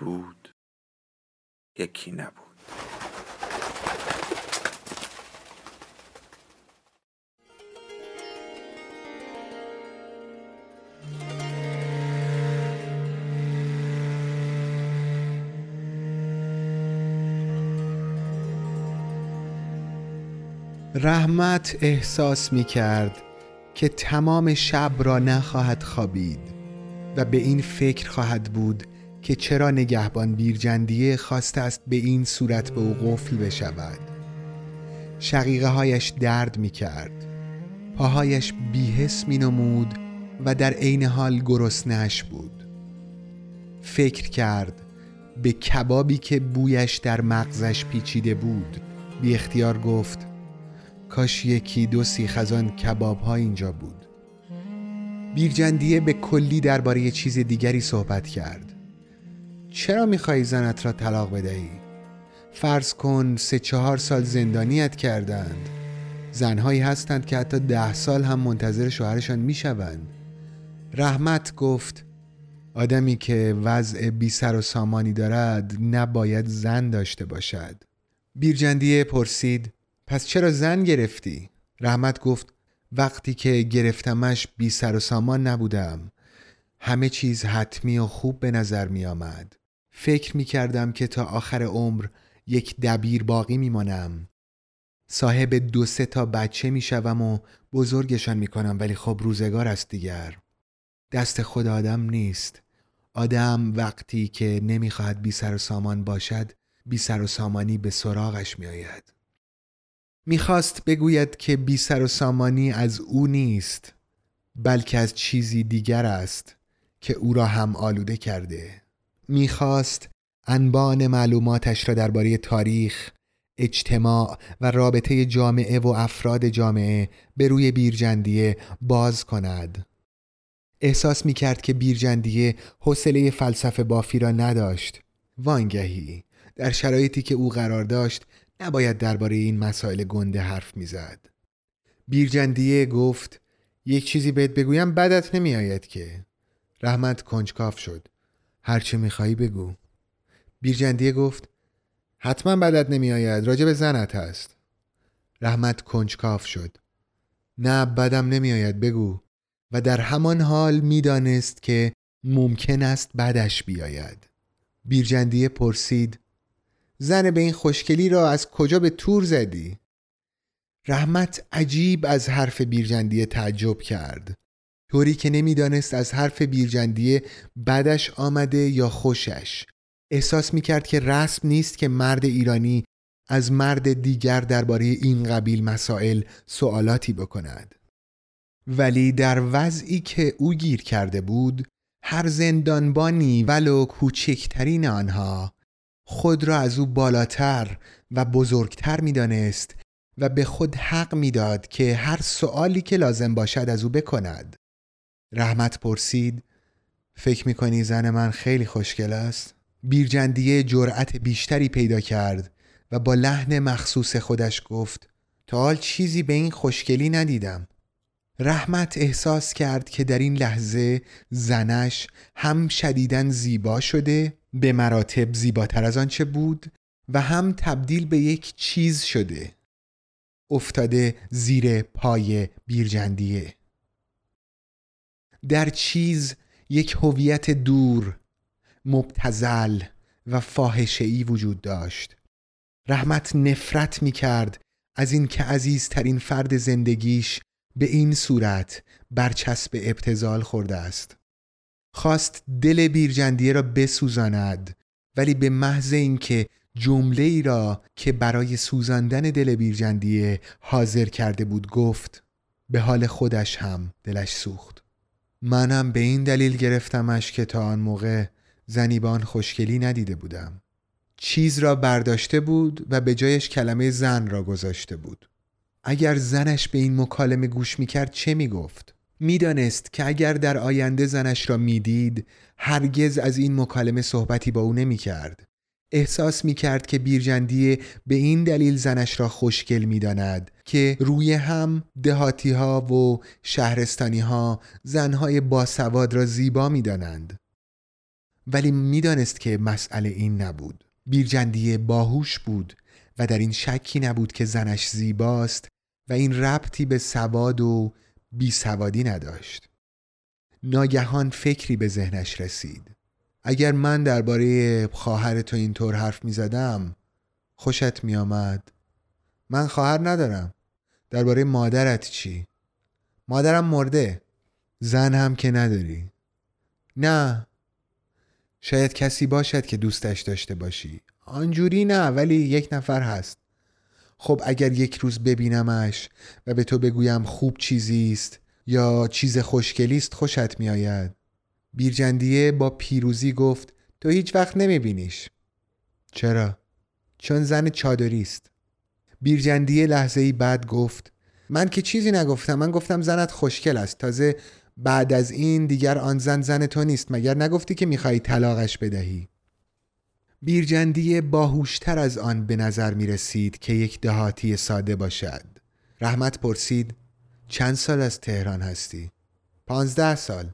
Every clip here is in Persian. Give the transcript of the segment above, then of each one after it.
بود یکی نبود. رحمت احساس می کرد که تمام شب را نخواهد خوابید و به این فکر خواهد بود که چرا نگهبان بیرجندیه خواسته است به این صورت به او قفل بشود. شقیقه هایش درد می کرد پاهایش بیهس می نمود و در عین حال گرسنش بود. فکر کرد به کبابی که بویش در مغزش پیچیده بود بی اختیار گفت کاش یکی دو سیخ از آن کباب ها اینجا بود. بیرجندیه به کلی درباره چیز دیگری صحبت کرد. چرا می‌خوای زنت را طلاق بدهی؟ فرض کن سه چهار سال زندانیت کردند. زنهایی هستند که حتی ده سال هم منتظر شوهرشان می‌شوند. رحمت گفت آدمی که وضع بی سر و سامانی دارد نباید زن داشته باشد. بیرجندیه پرسید پس چرا زن گرفتی؟ رحمت گفت وقتی که گرفتمش بی سر و سامان نبودم. همه چیز حتمی و خوب به نظر می آمد فکر می کردم که تا آخر عمر یک دبیر باقی می مانم. صاحب دو سه تا بچه می شوم و بزرگشان می کنم ولی خب روزگار است دیگر. دست خود آدم نیست. آدم وقتی که نمی‌خواهد بی سر و سامان باشد بی سر و سامانی به سراغش می آید. می‌خواست بگوید که بی سر و سامانی از او نیست بلکه از چیزی دیگر است که او را هم آلوده کرده می‌خواست انبان معلوماتش را درباره تاریخ، اجتماع و رابطه جامعه و افراد جامعه به روی بیرجندیه باز کند. احساس می کرد که بیرجندیه حوصله فلسفه بافی را نداشت. وانگهی در شرایطی که او قرار داشت نباید درباره این مسائل گنده حرف می‌زد. بیرجندیه گفت یک چیزی بهت بگویم بدت نمی آید که رحمت کنجکاف شد هرچه میخوایی بگو. بیرجندیه گفت حتما بدت نمیآید راجع به زنت هست. رحمت کنجکاف شد. نه بدم نمیآید بگو. و در همان حال می‌دانست که ممکن است بدش بیاید. بیرجندیه پرسید زن به این خوشکلی را از کجا به تور زدی؟ رحمت عجیب از حرف بیرجندیه تعجب کرد. طوری که نمی‌دانست از حرف بیرجندیه بدش آمده یا خوشش. احساس می‌کرد که رسم نیست که مرد ایرانی از مرد دیگر درباره این قبیل مسائل سوالاتی بکند. ولی در وضعی که او گیر کرده بود هر زندانبانی ولو کوچکترین آنها خود را از او بالاتر و بزرگتر می‌دانست و به خود حق می‌داد که هر سوالی که لازم باشد از او بکند. رحمت پرسید فکر می‌کنی زن من خیلی خوشگل است؟ بیرجندیه جرأت بیشتری پیدا کرد و با لحن مخصوص خودش گفت تا حال چیزی به این خوشگلی ندیدم. رحمت احساس کرد که در این لحظه زنش هم شدیدن زیبا شده به مراتب زیباتر از آنچه بود و هم تبدیل به یک چیز شده. افتاده زیر پای بیرجندیه. در چیز یک هویت دور مبتزل و فاحشه‌ای وجود داشت. رحمت نفرت می کرد از این که عزیزترین فرد زندگیش به این صورت برچسب ابتزال خورده است. خواست دل بیرجندیه را بسوزاند ولی به محض اینکه جمله ای را که برای سوزاندن دل بیرجندیه حاضر کرده بود گفت به حال خودش هم دلش سوخت. منم به این دلیل گرفتمش که تا آن موقع زنی به آن خوشگلی ندیده بودم چیز را برداشته بود و به جایش کلمه زن را گذاشته بود اگر زنش به این مکالمه گوش می‌کرد چه می‌گفت؟ می‌دانست که اگر در آینده زنش را می‌دید هرگز از این مکالمه صحبتی با او نمی‌کرد. احساس می کرد که بیرجندیه به این دلیل زنش را خوشگل می داند که روی هم دهاتی ها و شهرستانی ها زنهای باسواد را زیبا می دانند. ولی می‌دانست که مسئله این نبود. بیرجندیه باهوش بود و در این شکی نبود که زنش زیباست و این ربطی به سواد و بی سوادی نداشت. ناگهان فکری به ذهنش رسید. اگر من درباره خواهر تو اینطور حرف می زدم خوشت می آمد من خواهر ندارم. درباره مادرت چی؟ مادرم مرده. زن هم که نداری. نه. شاید کسی باشد که دوستش داشته باشی. آنجوری نه ولی یک نفر هست. خب اگر یک روز ببینمش و به تو بگویم خوب چیزی است یا چیز خوشگلی است خوشت میآید. بیرجندیه با پیروزی گفت تو هیچ وقت نمیبینیش. چرا؟ چون زن چادری است. بیرجندیه لحظه ای بعد گفت من که چیزی نگفتم من گفتم زنت خوشگل است. تازه بعد از این دیگر آن زن زن تو نیست مگر نگفتی که میخوایی طلاقش بدهی؟ بیرجندیه باهوشتر از آن به نظر می رسید که یک دهاتی ساده باشد. رحمت پرسید چند سال از تهران هستی؟ پانزده سال.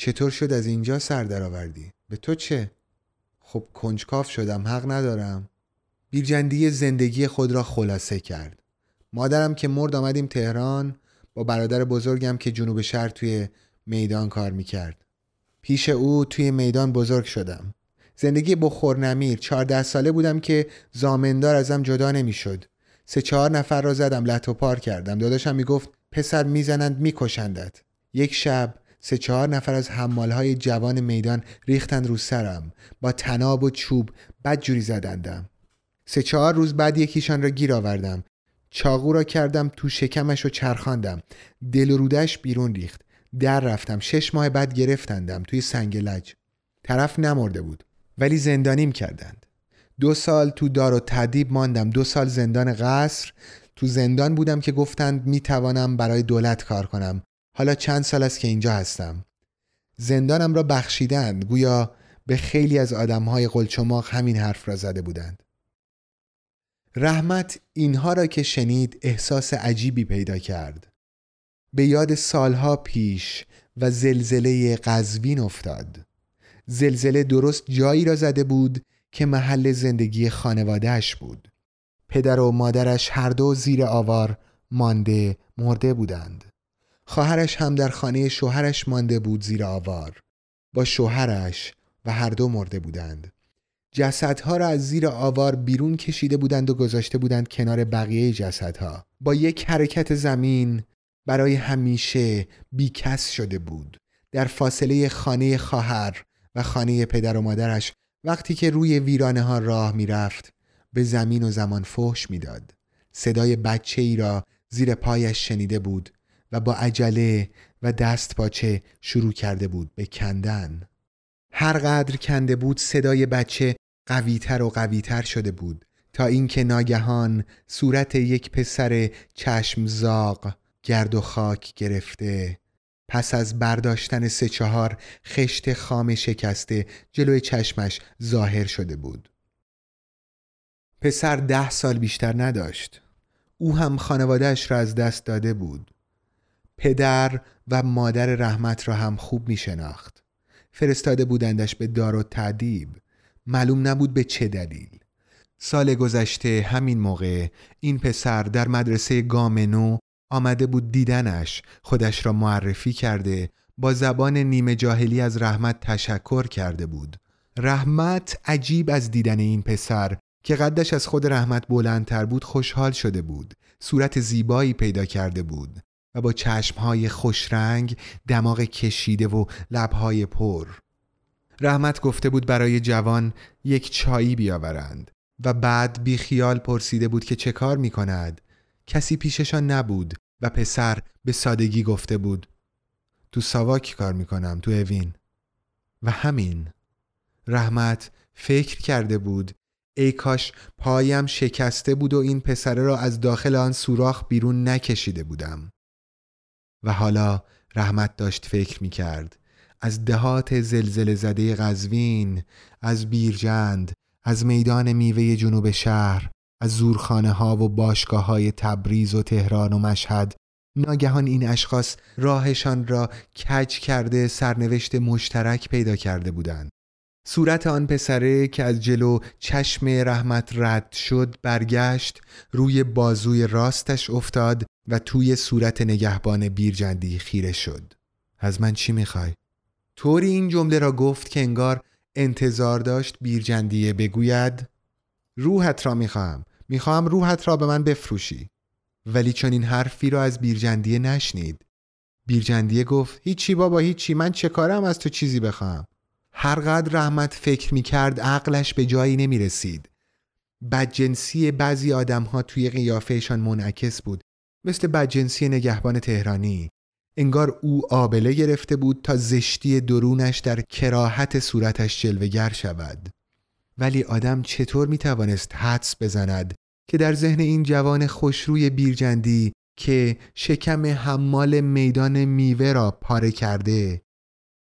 چطور شد از اینجا سر درآوردی؟ به تو چه؟ خب کنجکاف شدم حق ندارم. بیرجندی زندگی خود را خلاصه کرد. مادرم که مرد آمدیم تهران با برادر بزرگم که جنوب شهر توی میدان کار می‌کرد. پیش او توی میدان بزرگ شدم. زندگی بخور نمیر چهارده ساله بودم که زامندار ازم جدا نمی‌شد. سه چهار نفر را زدم لط پار کردم. داداشم می‌گفت پسر می‌زنند میکشندت. یک شب سه چهار نفر از حمالهای جوان میدان ریختند رو سرم. با تناب و چوب بد جوری زدندم. سه چهار روز بعد یکیشان را گیر آوردم. چاقو را کردم تو شکمش و چرخاندم. دل و رودش بیرون ریخت. در رفتم. شش ماه بعد گرفتندم توی سنگ لج. طرف نمرده بود ولی زندانیم کردند. دو سال تو دار و تدیب ماندم. دو سال زندان قصر. تو زندان بودم که گفتند می‌توانم برای دولت کار کنم. حالا چند سال است که اینجا هستم. زندانم را بخشیدند. گویا به خیلی از آدمهای قلچماق همین حرف را زده بودند. رحمت اینها را که شنید احساس عجیبی پیدا کرد. به یاد سالها پیش و زلزله قزوین افتاد. زلزله درست جایی را زده بود که محل زندگی خانوادهش بود. پدر و مادرش هر دو زیر آوار مانده مرده بودند. خواهرش هم در خانه شوهرش مانده بود زیر آوار. با شوهرش و هر دو مرده بودند. جسدها را از زیر آوار بیرون کشیده بودند و گذاشته بودند کنار بقیه جسدها. با یک حرکت زمین برای همیشه بیکس شده بود. در فاصله خانه خواهر و خانه پدر و مادرش وقتی که روی ویرانه ها راه می‌رفت به زمین و زمان فحش می‌داد. صدای بچه ای را زیر پایش شنیده بود و با عجله و دست پاچه شروع کرده بود به کندن. هر قدر کنده بود صدای بچه قویتر و قویتر شده بود تا اینکه ناگهان صورت یک پسر چشم زاق گرد و خاک گرفته. پس از برداشتن سه چهار خشت خام شکسته جلوی چشمش ظاهر شده بود. پسر ده سال بیشتر نداشت. او هم خانوادهش را از دست داده بود. پدر و مادر رحمت را هم خوب می شناخت فرستاده بودندش به دار و تعدیب معلوم نبود به چه دلیل. سال گذشته همین موقع این پسر در مدرسه گامنو آمده بود دیدنش. خودش را معرفی کرده با زبان نیمه جاهلی از رحمت تشکر کرده بود. رحمت عجیب از دیدن این پسر که قدش از خود رحمت بلندتر بود خوشحال شده بود. صورت زیبایی پیدا کرده بود. و با چشمهای خوشرنگ دماغ کشیده و لبهای پر. رحمت گفته بود برای جوان یک چایی بیاورند و بعد بی خیال پرسیده بود که چه کار می کند کسی پیششان نبود و پسر به سادگی گفته بود تو ساواک کار می‌کنم تو اوین. و همین. رحمت فکر کرده بود ای کاش پایم شکسته بود و این پسره را از داخل آن سوراخ بیرون نکشیده بودم. و حالا رحمت داشت فکر می کرد از دهات زلزله زده قزوین از بیرجند از میدان میوه جنوب شهر از زورخانه ها و باشگاه های تبریز و تهران و مشهد ناگهان این اشخاص راهشان را کج کرده سرنوشت مشترک پیدا کرده بودند. صورت آن پسره که از جلو چشم رحمت رد شد برگشت روی بازوی راستش افتاد و توی صورت نگهبان بیرجندی خیره شد. از من چی می‌خوای؟ طوری این جمله را گفت که انگار انتظار داشت بیرجندیه بگوید روحت را می‌خواهم. می‌خواهم روحت را به من بفروشی. ولی چون این حرفی را از بیرجندیه نشنید. بیرجندیه گفت هیچی بابا هیچی. من چه کارم؟ از تو چیزی بخوام هرقدر رحمت فکر می‌کرد عقلش به جایی نمی رسید بدجنسی بعضی آدم ها توی قیافهشان منعکس بود. مثل بدجنسی نگهبان تهرانی. انگار او آبله گرفته بود تا زشتی درونش در کراهت صورتش جلوگر شود. ولی آدم چطور می توانست حدس بزند که در ذهن این جوان خوشروی بیرجندی که شکم حمال میدان میوه را پاره کرده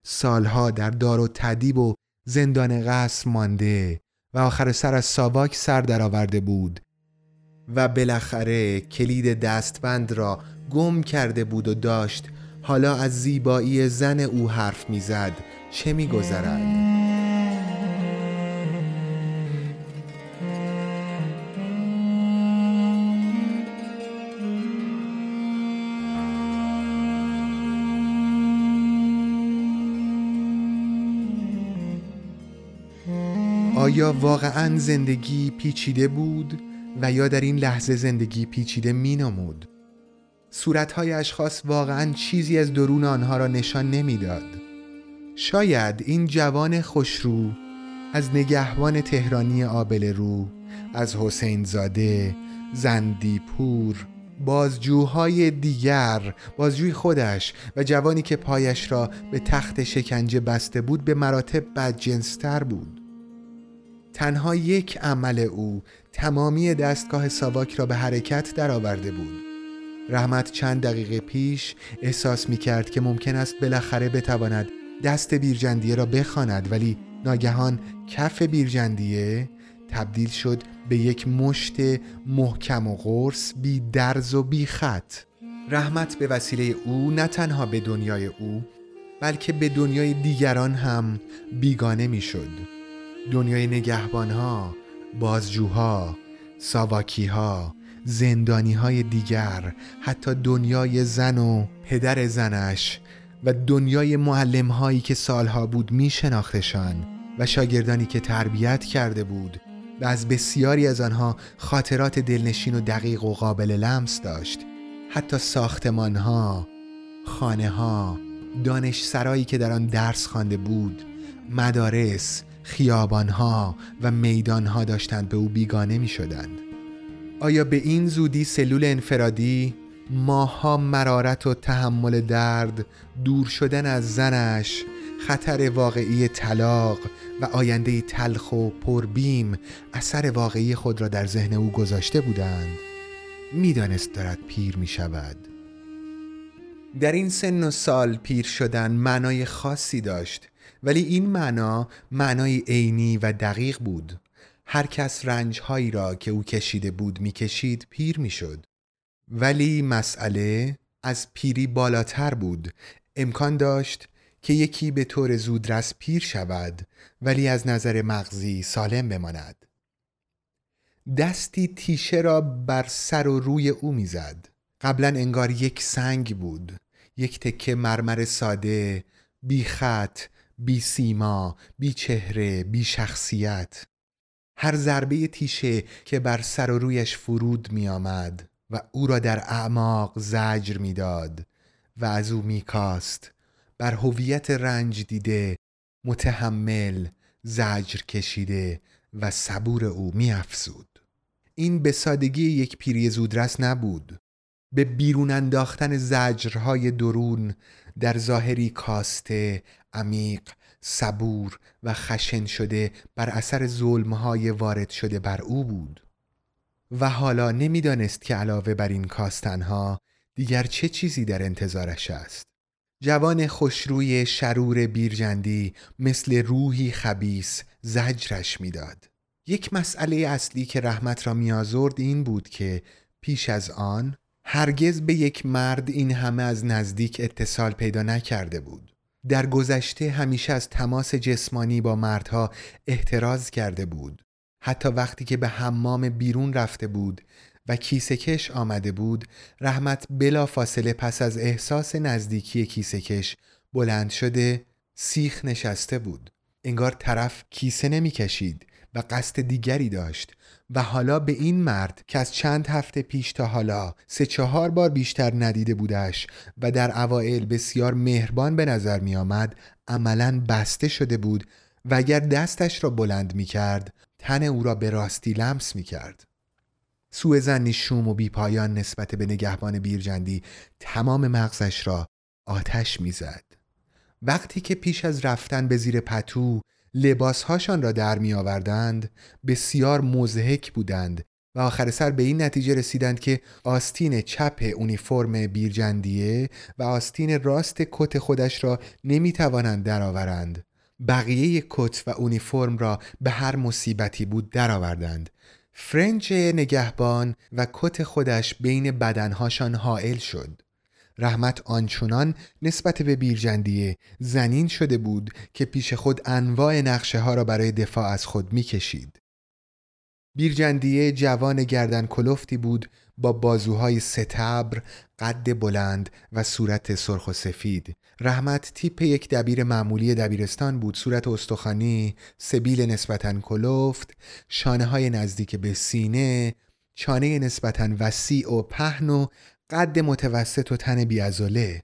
سالها در دار و تدیب و زندان قصر مانده و آخر سر از ساواک سر درآورده بود. و بالاخره کلید دستبند را گم کرده بود و داشت حالا از زیبایی زن او حرف می‌زد. چه میگذرد؟ آیا واقعا زندگی پیچیده بود؟ و یا در این لحظه زندگی پیچیده می نمود؟ صورتهای اشخاص واقعا چیزی از درون آنها را نشان نمی‌داد. شاید این جوان خوشرو از نگهبان تهرانی آبل رو از حسین زاده زندیپور بازجوهای دیگر بازجوی خودش و جوانی که پایش را به تخت شکنجه بسته بود به مراتب بدجنستر بود تنها یک عمل او تمامی دستگاه ساواک را به حرکت درآورده بود. رحمت چند دقیقه پیش احساس می کرد که ممکن است بالاخره بتواند دست بیرجندیه را بخواند ولی ناگهان کف بیرجندیه تبدیل شد به یک مشت محکم و قرص بی درز و بی خط. رحمت به وسیله او نه تنها به دنیای او بلکه به دنیای دیگران هم بیگانه می دنیای نگهبانها، بازجوها، ساواکیها، زندانی های دیگر حتی دنیای زن و پدر زنش و دنیای معلم هایی که سالها بود می شناختشان و شاگردانی که تربیت کرده بود و از بسیاری از آنها خاطرات دلنشین و دقیق و قابل لمس داشت. حتی ساختمان ها، خانه ها، دانش سرایی که در آن درس خوانده بود، مدارس، خیابانها و میدانها داشتند به او بیگانه می شدند. آیا به این زودی سلول انفرادی ماها مرارت و تحمل درد دور شدن از زنش خطر واقعی طلاق و آینده تلخ و پربیم اثر واقعی خود را در ذهن او گذاشته بودند؟ می‌دانست دارد پیر می شود در این سن و سال پیر شدن معنای خاصی داشت. ولی این معنا معنای عینی و دقیق بود. هر کس رنجهایی را که او کشیده بود می‌کشید پیر می‌شد. ولی مسئله از پیری بالاتر بود. امکان داشت که یکی به طور زودرس پیر شود ولی از نظر مغزی سالم بماند. دستی تیشه را بر سر و روی او می‌زد. قبلا انگار یک سنگ بود. یک تکه مرمر ساده بی خط بی سیما بی چهره بی شخصیت. هر ضربه تیشه که بر سر و رویش فرود می آمد و او را در اعماق زجر می‌داد و از او میکاست بر هویت رنج دیده متحمل زجر کشیده و صبور او میافزود. این به سادگی یک پیری زودرس نبود. به بیرون انداختن زجرهای درون در ظاهری کاسته عمیق صبور و خشن شده بر اثر ظلمهای وارد شده بر او بود و حالا نمی‌دانست که علاوه بر این کاستنها دیگر چه چیزی در انتظارش است جوان خوشروی شرور بیرجندی مثل روحی خبیس زجرش می‌داد. یک مسئله اصلی که رحمت را میازرد این بود که پیش از آن هرگز به یک مرد این همه از نزدیک اتصال پیدا نکرده بود. در گذشته همیشه از تماس جسمانی با مردها احتراز کرده بود. حتی وقتی که به حمام بیرون رفته بود و کیسه کش آمده بود رحمت بلا فاصله پس از احساس نزدیکی کیسه کش بلند شده سیخ نشسته بود انگار طرف کیسه نمی کشید و قصد دیگری داشت و حالا به این مرد که از چند هفته پیش تا حالا سه چهار بار بیشتر ندیده بودش و در اوائل بسیار مهربان به نظر می آمد عملا بسته شده بود و اگر دستش را بلند می کرد تن او را به راستی لمس می کرد سوء زنی شوم و بیپایان نسبت به نگهبان بیرجندی تمام مغزش را آتش می‌زد. وقتی که پیش از رفتن به زیر پتو لباسهاشان را در می آوردند بسیار مزهک بودند و آخر سر به این نتیجه رسیدند که آستین چپ اونیفرم بیرجندیه و آستین راست کت خودش را نمی توانند درآورند. بقیه کت و اونیفرم را به هر مصیبتی بود درآوردند فرنج نگهبان و کت خودش بین بدنهاشان حائل شد رحمت آنچنان نسبت به بیرجندیه زنین شده بود که پیش خود انواع نقشه ها را برای دفاع از خود می‌کشید. بیرجندیه جوان گردن کلفتی بود با بازوهای ستبر، قد بلند و صورت سرخ و سفید. رحمت تیپ یک دبیر معمولی دبیرستان بود، صورت استخوانی، سبیل نسبتا کلفت، شانه های نزدیک به سینه، چانه نسبتا وسیع و پهن و قد متوسط و تن بیازوله.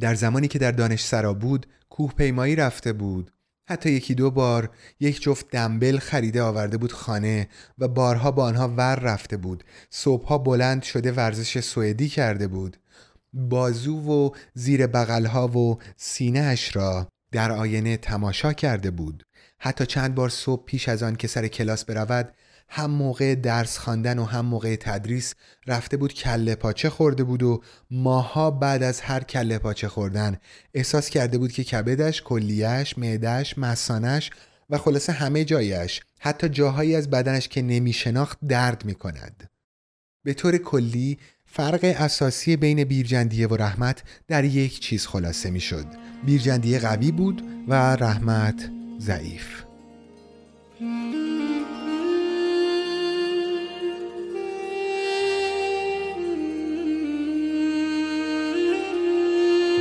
در زمانی که در دانش سرا بود کوه پیمایی رفته بود. حتی یکی دو بار یک جفت دنبل خریده آورده بود خانه و بارها با آنها ور رفته بود. صبحها بلند شده ورزش سوئدی کرده بود. بازو و زیر بغلها و سینهاش را در آینه تماشا کرده بود. حتی چند بار صبح پیش از آن که سر کلاس برود هم موقع درس خواندن و هم موقع تدریس رفته بود کله پاچه خورده بود و ماها بعد از هر کله پاچه خوردن احساس کرده بود که کبدش، کلیش، معدش، مسانش و خلاصه همه جایش حتی جاهایی از بدنش که نمی شناخت درد می کند. به طور کلی فرق اساسی بین بیرجندیه و رحمت در یک چیز خلاصه می شد. بیرجندیه قوی بود و رحمت ضعیف.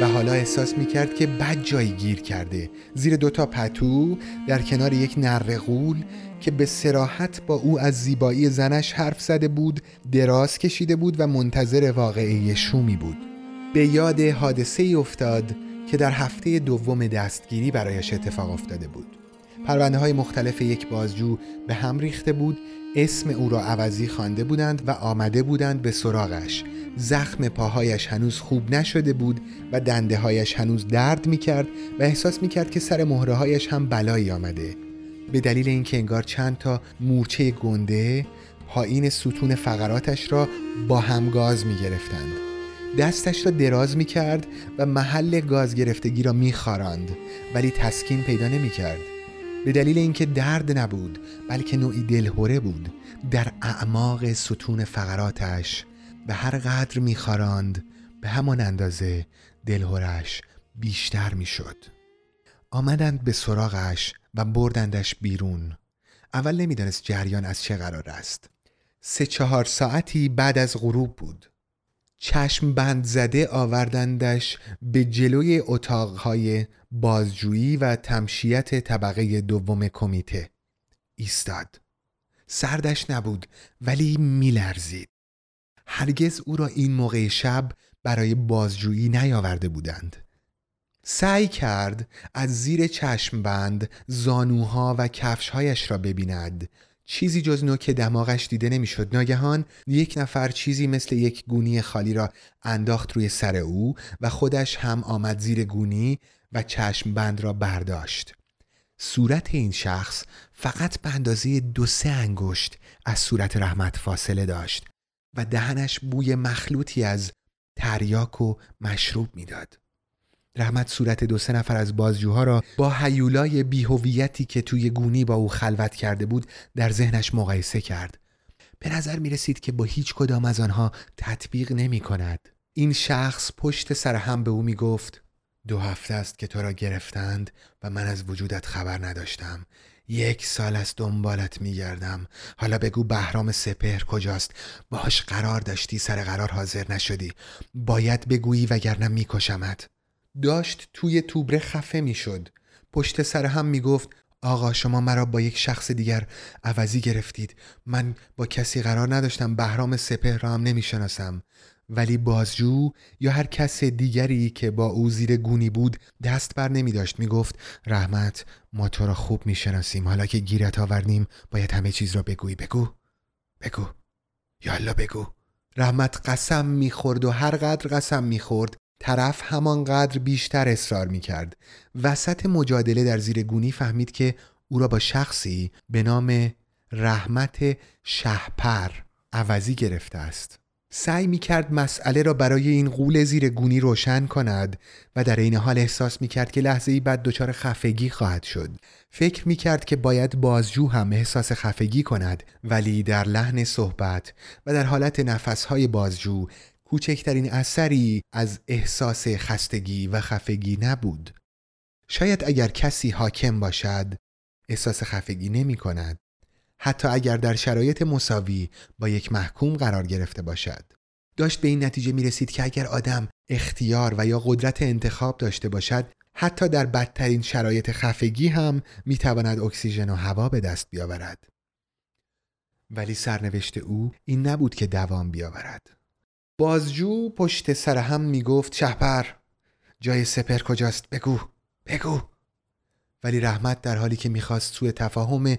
و حالا احساس می کرد که بد جایی گیر کرده. زیر دوتا پتو در کنار یک نرغول که به سراحت با او از زیبایی زنش حرف زده بود دراز کشیده بود و منتظر واقعی شومی بود. به یاد حادثه ای افتاد که در هفته دوم دستگیری برایش اتفاق افتاده بود. پرونده های مختلف یک بازجو به هم ریخته بود اسم او را عوضی خوانده بودند و آمده بودند به سراغش. زخم پاهایش هنوز خوب نشده بود و دنده هایش هنوز درد می کرد و احساس می کرد که سر مهره هایش هم بلایی آمده. به دلیل اینکه انگار چند تا مورچه گنده پایین ستون فقراتش را با هم گاز می گرفتند دستش را دراز می کرد و محل گاز گرفتگی را می خاراند ولی تسکین پیدا نمی کرد به دلیل اینکه درد نبود بلکه نوعی دلهوره بود در اعماق ستون فقراتش به هر قدر میخواراند به همان اندازه دلهورش بیشتر می‌شد. آمدند به سراغش و بردندش بیرون. اول نمی‌دانست جریان از چه قرار است. سه چهار ساعتی بعد از غروب بود. چشم بند زده آوردندش به جلوی اتاقهای بازجویی و تمشیت طبقه دوم کمیته. ایستاد. سردش نبود ولی میلرزید. هرگز او را این موقع شب برای بازجویی نیاورده بودند. سعی کرد از زیر چشم بند زانوها و کفشهایش را ببیند. چیزی جز نوک دماغش دیده نمی‌شد. ناگهان یک نفر چیزی مثل یک گونی خالی را انداخت روی سر او و خودش هم آمد زیر گونی و چشم بند را برداشت. صورت این شخص فقط به اندازه دو سه انگشت از صورت رحمت فاصله داشت. و دهنش بوی مخلوطی از تریاک و مشروب می‌داد. رحمت صورت دو سه نفر از بازجوها را با حیولای بیهویتی که توی گونی با او خلوت کرده بود در ذهنش مقایسه کرد. به نظر می رسید که با هیچ کدام از آنها تطبیق نمی کند. این شخص پشت سر هم به او می گفت دو هفته است که تو را گرفتند و من از وجودت خبر نداشتم یک سال از دنبالت میگردم. حالا بگو بهرام سپهر کجاست؟ باش قرار داشتی سر قرار حاضر نشدی. باید بگویی وگرنه میکشمت. داشت توی توبره خفه می‌شد. پشت سر هم می‌گفت آقا شما مرا با یک شخص دیگر عوضی گرفتید. من با کسی قرار نداشتم بهرام سپهر را هم نمی‌شناسم. ولی بازجو یا هر کس دیگری که با او زیر گونی بود دست بر نمی داشت. می گفت رحمت ما تو را خوب می شناسیم. حالا که گیرت آوردیم باید همه چیز را بگویی. بگو. بگو. یالا بگو. رحمت قسم می‌خورد و هر قدر قسم می‌خورد طرف همانقدر بیشتر اصرار می‌کرد وسط مجادله در زیر گونی فهمید که او را با شخصی به نام رحمت شهپر عوضی گرفته است. سعی می کرد مسئله را برای این قول زیر گونی روشن کند و در این حال احساس می کرد که لحظه ای بعد دچار خفگی خواهد شد. فکر می کرد که باید بازجو هم احساس خفگی کند ولی در لحن صحبت و در حالت نفسهای بازجو کوچکترین اثری از احساس خستگی و خفگی نبود. شاید اگر کسی حاکم باشد احساس خفگی نمی کند حتی اگر در شرایط مساوی با یک محکوم قرار گرفته باشد. داشت به این نتیجه می رسید که اگر آدم اختیار و یا قدرت انتخاب داشته باشد حتی در بدترین شرایط خفگی هم می تواند اکسیژن و هوا به دست بیاورد. ولی سرنوشت او این نبود که دوام بیاورد. بازجو پشت سر هم می گفت شهپر جای سپر کجاست؟ بگو بگو. ولی رحمت در حالی که می‌خواست سوء تفاهم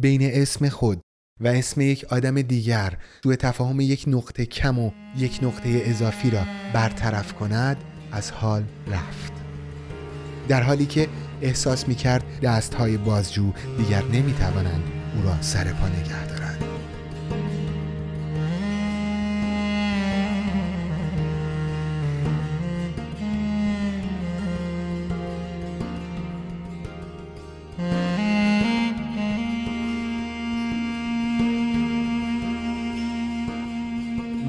بین اسم خود و اسم یک آدم دیگر سوء تفاهم یک نقطه کم و یک نقطه اضافی را برطرف کند از حال رفت. در حالی که احساس می کرد دست های بازجو دیگر نمی توانند او را سر پا نگه دارند.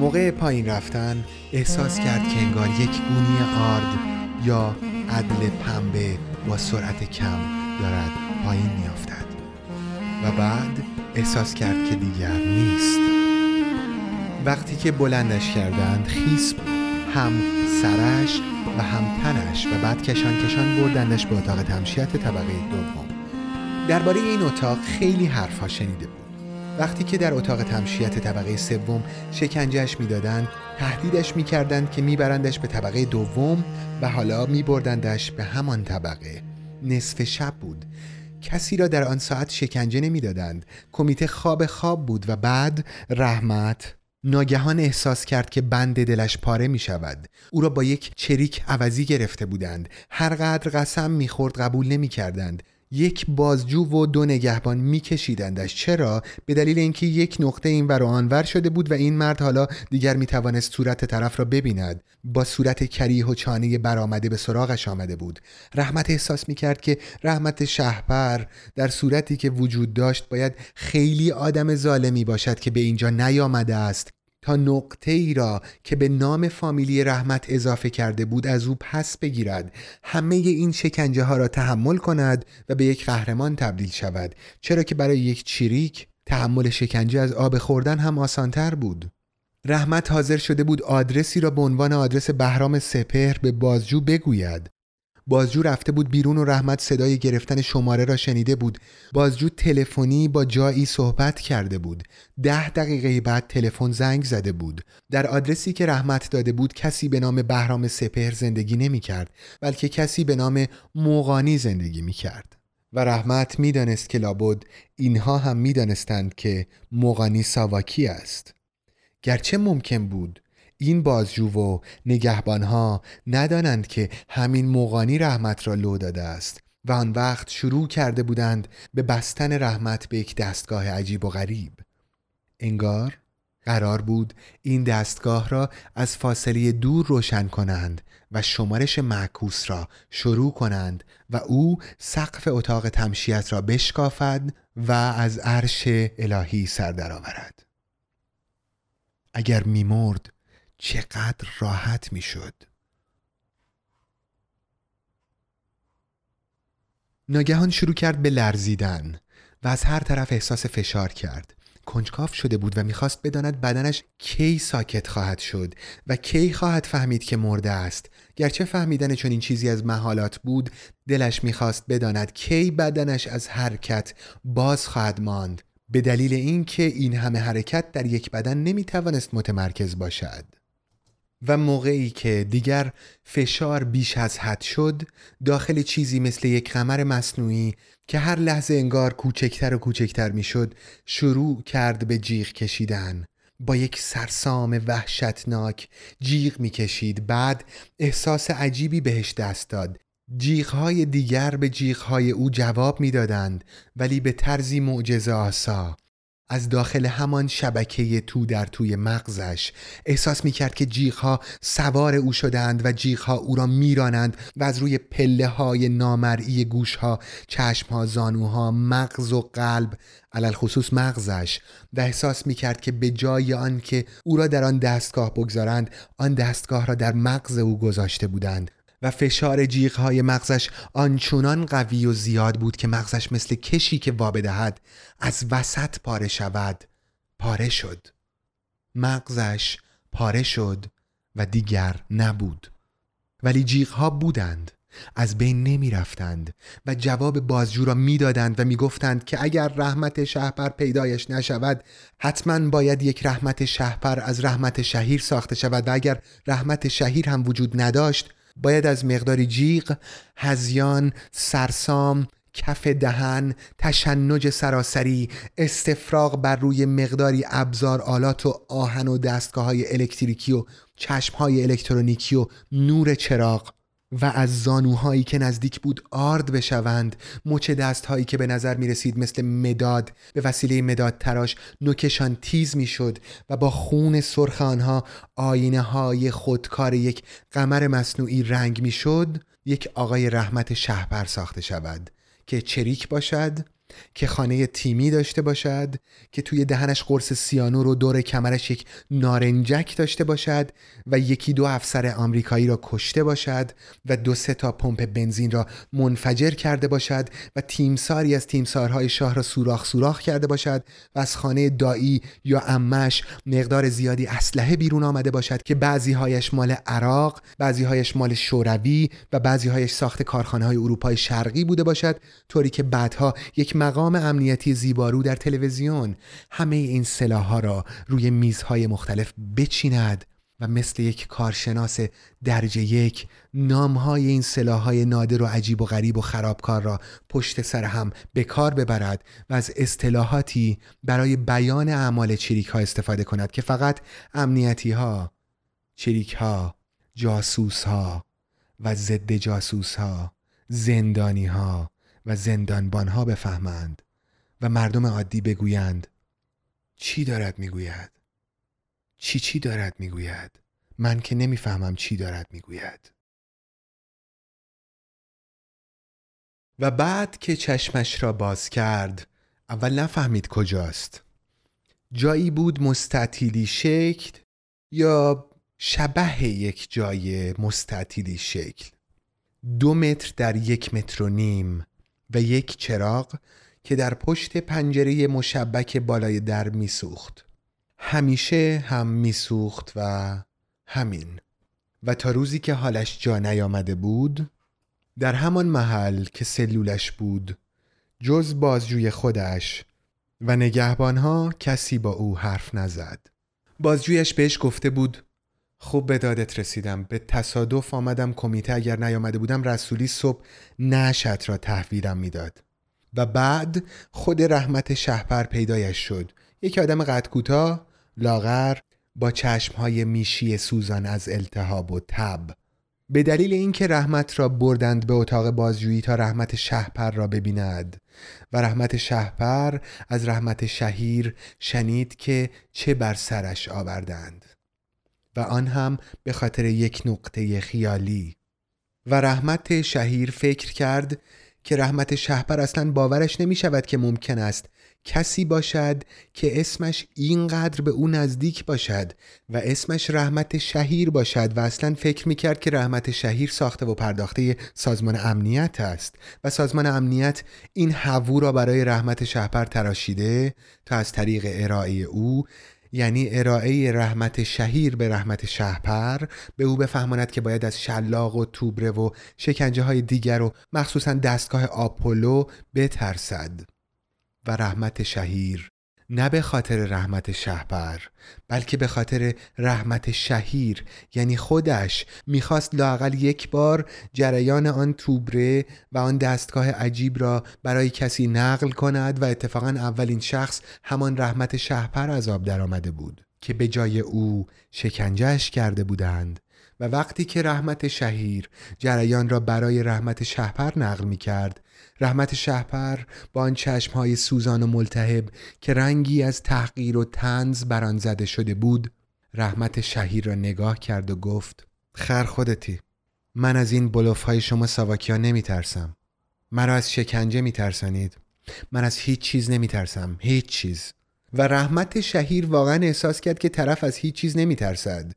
موقع پایین رفتن احساس کرد که انگار یک گونی آرد یا عدل پنبه با سرعت کم دارد پایین میافتد. و بعد احساس کرد که دیگر نیست. وقتی که بلندش کردند خیس هم سرش و هم تنش و بعد کشان کشان بردندش به اتاق تمشیت طبقه دوم. درباره این اتاق خیلی حرفها شنیده وقتی که در اتاق تمشیت طبقه سوم شکنجهش می‌دادند تهدیدش می‌کردند که میبرندش به طبقه دوم و حالا میبردندش به همان طبقه. نصف شب بود. کسی را در آن ساعت شکنجه نمی‌دادند. کمیته خواب خواب بود و بعد رحمت ناگهان احساس کرد که بند دلش پاره می شود او را با یک چریک عوضی گرفته بودند. هر قدر قسم می‌خورد قبول نمی کردند یک بازجو و دو نگهبان میکشیدندش. چرا؟ به دلیل اینکه یک نقطه این و آنور شده بود و این مرد حالا دیگر می‌توانست صورت طرف را ببیند. با صورت کریه و چانه برآمده به سراغش آمده بود. رحمت احساس می‌کرد که رحمت شهپر در صورتی که وجود داشت باید خیلی آدم ظالمی باشد که به اینجا نیامده است. تا نقطه ای را که به نام فامیلی رحمت اضافه کرده بود از او پس بگیرد. همه این شکنجه ها را تحمل کند و به یک قهرمان تبدیل شود. چرا که برای یک چیریک تحمل شکنجه از آب خوردن هم آسانتر بود. رحمت حاضر شده بود آدرسی را به عنوان آدرس بهرام سپهر به بازجو بگوید. بازجو رفته بود بیرون و رحمت صدای گرفتن شماره را شنیده بود. بازجو تلفنی با جایی صحبت کرده بود. ده دقیقه بعد تلفن زنگ زده بود. در آدرسی که رحمت داده بود کسی به نام بهرام سپهر زندگی نمی کرد بلکه کسی به نام موغانی زندگی می کرد. و رحمت می‌دانست که لابد اینها هم می‌دانستند که مغانی ساواکی است. گرچه ممکن بود این بازجو و نگهبانها ندانند که همین مغانی رحمت را لو داده است و آن وقت شروع کرده بودند به بستن رحمت به یک دستگاه عجیب و غریب. انگار قرار بود این دستگاه را از فاصله دور روشن کنند و شمارش معکوس را شروع کنند و او سقف اتاق تمشیت را بشکافد و از عرش الهی سر درآورد. اگر میمرد چقدر راحت می‌شد. ناگهان شروع کرد به لرزیدن و از هر طرف احساس فشار کرد. کنجکاف شده بود و می‌خواست بداند بدنش کی ساکت خواهد شد و کی خواهد فهمید که مرده است. گرچه فهمیدن چون این چیزی از محالات بود دلش می‌خواست بداند کی بدنش از حرکت باز خواهد ماند. به دلیل اینکه این همه حرکت در یک بدن نمی‌توانست متمرکز باشد. و موقعی که دیگر فشار بیش از حد شد داخل چیزی مثل یک قمر مصنوعی که هر لحظه انگار کوچکتر و کوچکتر می‌شد شروع کرد به جیغ کشیدن. با یک سرسام وحشتناک جیغ می‌کشید. بعد احساس عجیبی بهش دست داد. جیغهای دیگر به جیغهای او جواب می‌دادند ولی به طرزی معجزه آسا از داخل همان شبکه تو در توی مغزش احساس می کرد که جیغها سوار او شدند و جیغها او را میرانند و از روی پله های نامرئی گوشها چشمها زانوها مغز و قلب علل خصوص مغزش و احساس می کرد که به جای آن که او را در آن دستگاه بگذارند آن دستگاه را در مغز او گذاشته بودند. و فشار جیغهای مغزش آنچنان قوی و زیاد بود که مغزش مثل کشی که وابدهد از وسط پاره شود. پاره شد. مغزش پاره شد و دیگر نبود. ولی جیغها بودند از بین نمی رفتند و جواب بازجو را می‌دادند و می‌گفتند که اگر رحمت شهپر پیدایش نشود حتما باید یک رحمت شهپر از رحمت شهیر ساخته شود و اگر رحمت شهیر هم وجود نداشت باید از مقداری جیغ، هزیان، سرسام، کف دهن، تشنج سراسری، استفراغ بر روی مقداری ابزار آلات و آهن و دستگاه های الکتریکی و چشم های الکترونیکی و نور چراغ. و از زانوهایی که نزدیک بود آرد بشوند مچ دستهایی که به نظر می رسید مثل مداد به وسیله مداد تراش نوکشان تیز می شد و با خون سرخ آنها آینه های خودکار یک قمر مصنوعی رنگ می شد یک آقای رحمت شهبر ساخته شود که چریک باشد. که خانه تیمی داشته باشد که توی دهنش قرص سیانور و دور کمرش یک نارنجک داشته باشد و یکی دو افسر آمریکایی را کشته باشد و دو سه تا پمپ بنزین را منفجر کرده باشد و تیمساری از تیمسارهای شاه را سوراخ سوراخ کرده باشد و از خانه دایی یا امش مقدار زیادی اسلحه بیرون آمده باشد که بعضی هایش مال عراق بعضی هایش مال شوروی و بعضی هایش ساخت کارخانه های اروپای شرقی بوده باشد طوری که بعدها یک مقام امنیتی زیبارو در تلویزیون همه این سلاحها را روی میزهای مختلف بچیند و مثل یک کارشناس درجه یک نامهای این سلاحهای نادر و عجیب و غریب و خرابکار را پشت سر هم به کار ببرد و از اصطلاحاتی برای بیان اعمال چریک ها استفاده کند که فقط امنیتی ها چریک ها جاسوس ها و ضد جاسوس ها زندانی ها و زندانبانها بفهمند و مردم عادی بگویند چی دارد می‌گوید؟ چی چی دارد می‌گوید؟ من که نمی‌فهمم چی دارد می‌گوید. و بعد که چشمش را باز کرد اول نفهمید کجاست. جایی بود مستطیلی شکل یا شبه یک جای مستطیلی شکل. دو متر در یک متر و نیم. و یک چراغ که در پشت پنجره مشبک بالای در میسوخت. همیشه هم میسوخت و همین. و تا روزی که حالش جا نیامده بود در همان محل که سلولش بود جز بازجوی خودش و نگهبانها کسی با او حرف نزد. بازجویش بهش گفته بود خوب به دادت رسیدم. به تصادف آمدم کمیته اگر نیامده بودم رسولی صبح نشت را تحویلم می‌داد. و بعد خود رحمت شهپر پیدایش شد. یک آدم قد کوتاه لاغر با چشمهای میشی سوزان از التهاب و تب. به دلیل اینکه رحمت را بردند به اتاق بازجویی تا رحمت شهپر را ببیند. و رحمت شهپر از رحمت شهیر شنید که چه بر سرش آوردند. و آن هم به خاطر یک نقطه خیالی. و رحمت شهیر فکر کرد که رحمت شهپر اصلا باورش نمی شود که ممکن است کسی باشد که اسمش اینقدر به او نزدیک باشد و اسمش رحمت شهیر باشد و اصلا فکر می کرد که رحمت شهیر ساخته و پرداخته سازمان امنیت است. و سازمان امنیت این هوو را برای رحمت شهپر تراشیده تا از طریق ارائه او یعنی ارائه رحمت شهیر به رحمت شهپر به او بفهماند که باید از شلاق و توبره و شکنجه های دیگر و مخصوصا دستگاه آپولو بترسد و رحمت شهیر نه به خاطر رحمت شهپر بلکه به خاطر رحمت شهیر یعنی خودش می‌خواست لاقل یک بار جریان آن توبره و آن دستگاه عجیب را برای کسی نقل کند و اتفاقا اولین شخص همان رحمت شهپر از آب درآمده بود که به جای او شکنجهش کرده بودند. و وقتی که رحمت شهیر جریان را برای رحمت شهپر نقل می کرد رحمت شهپر با آن چشمهای سوزان و ملتهب که رنگی از تحقیر و تنز بر آن زده شده بود رحمت شهیر را نگاه کرد و گفت خر خودتی من از این بلوف های شما ساواکیا نمی ترسم مرا از شکنجه می ترسانید من از هیچ چیز نمی ترسم هیچ چیز. و رحمت شهیر واقعا احساس کرد که طرف از هیچ چیز نمی ترسد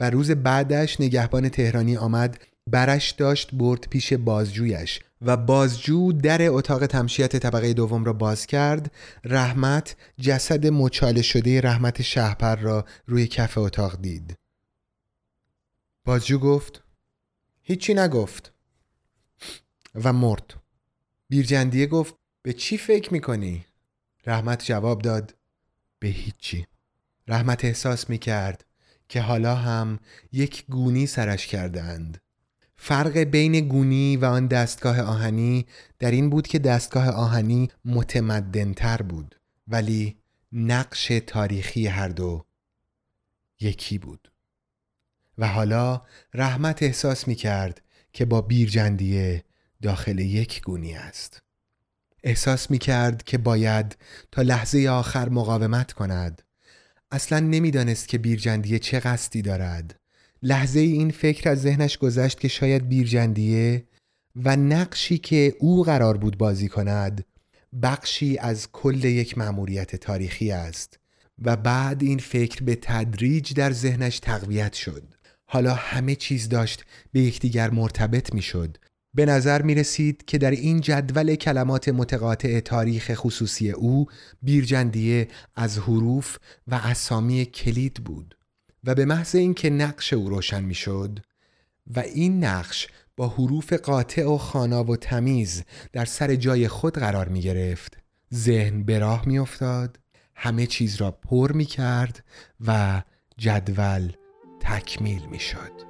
و روز بعدش نگهبان تهرانی آمد برش داشت برد پیش بازجویش و بازجو در اتاق تمشیت طبقه دوم را باز کرد. رحمت جسد مچاله شده رحمت شهپر را روی کف اتاق دید. بازجو گفت هیچی نگفت. و مرد. بیرجندیه گفت به چی فکر می‌کنی؟ رحمت جواب داد به هیچی. رحمت احساس می‌کرد که حالا هم یک گونی سرش کردند فرق بین گونی و آن دستگاه آهنی در این بود که دستگاه آهنی متمدنتر بود ولی نقش تاریخی هر دو یکی بود. و حالا رحمت احساس می کرد که با بیرجندیه داخل یک گونی است. احساس می کرد که باید تا لحظه آخر مقاومت کند. اصلا نمی‌دانست که بیرجندیه چه قصدی دارد. لحظه این فکر از ذهنش گذشت که شاید بیرجندیه و نقشی که او قرار بود بازی کند بخشی از کل یک مأموریت تاریخی است و بعد این فکر به تدریج در ذهنش تقویت شد. حالا همه چیز داشت به یکدیگر مرتبط می شد به نظر می رسید که در این جدول کلمات متقاطع تاریخ خصوصی او بیرجندیه از حروف و اسامی کلید بود. و به محض اینکه نقش او روشن می شد و این نقش با حروف قاطع و خانا و تمیز در سر جای خود قرار می گرفت ذهن به راه می افتاد همه چیز را پر می کرد و جدول تکمیل می شد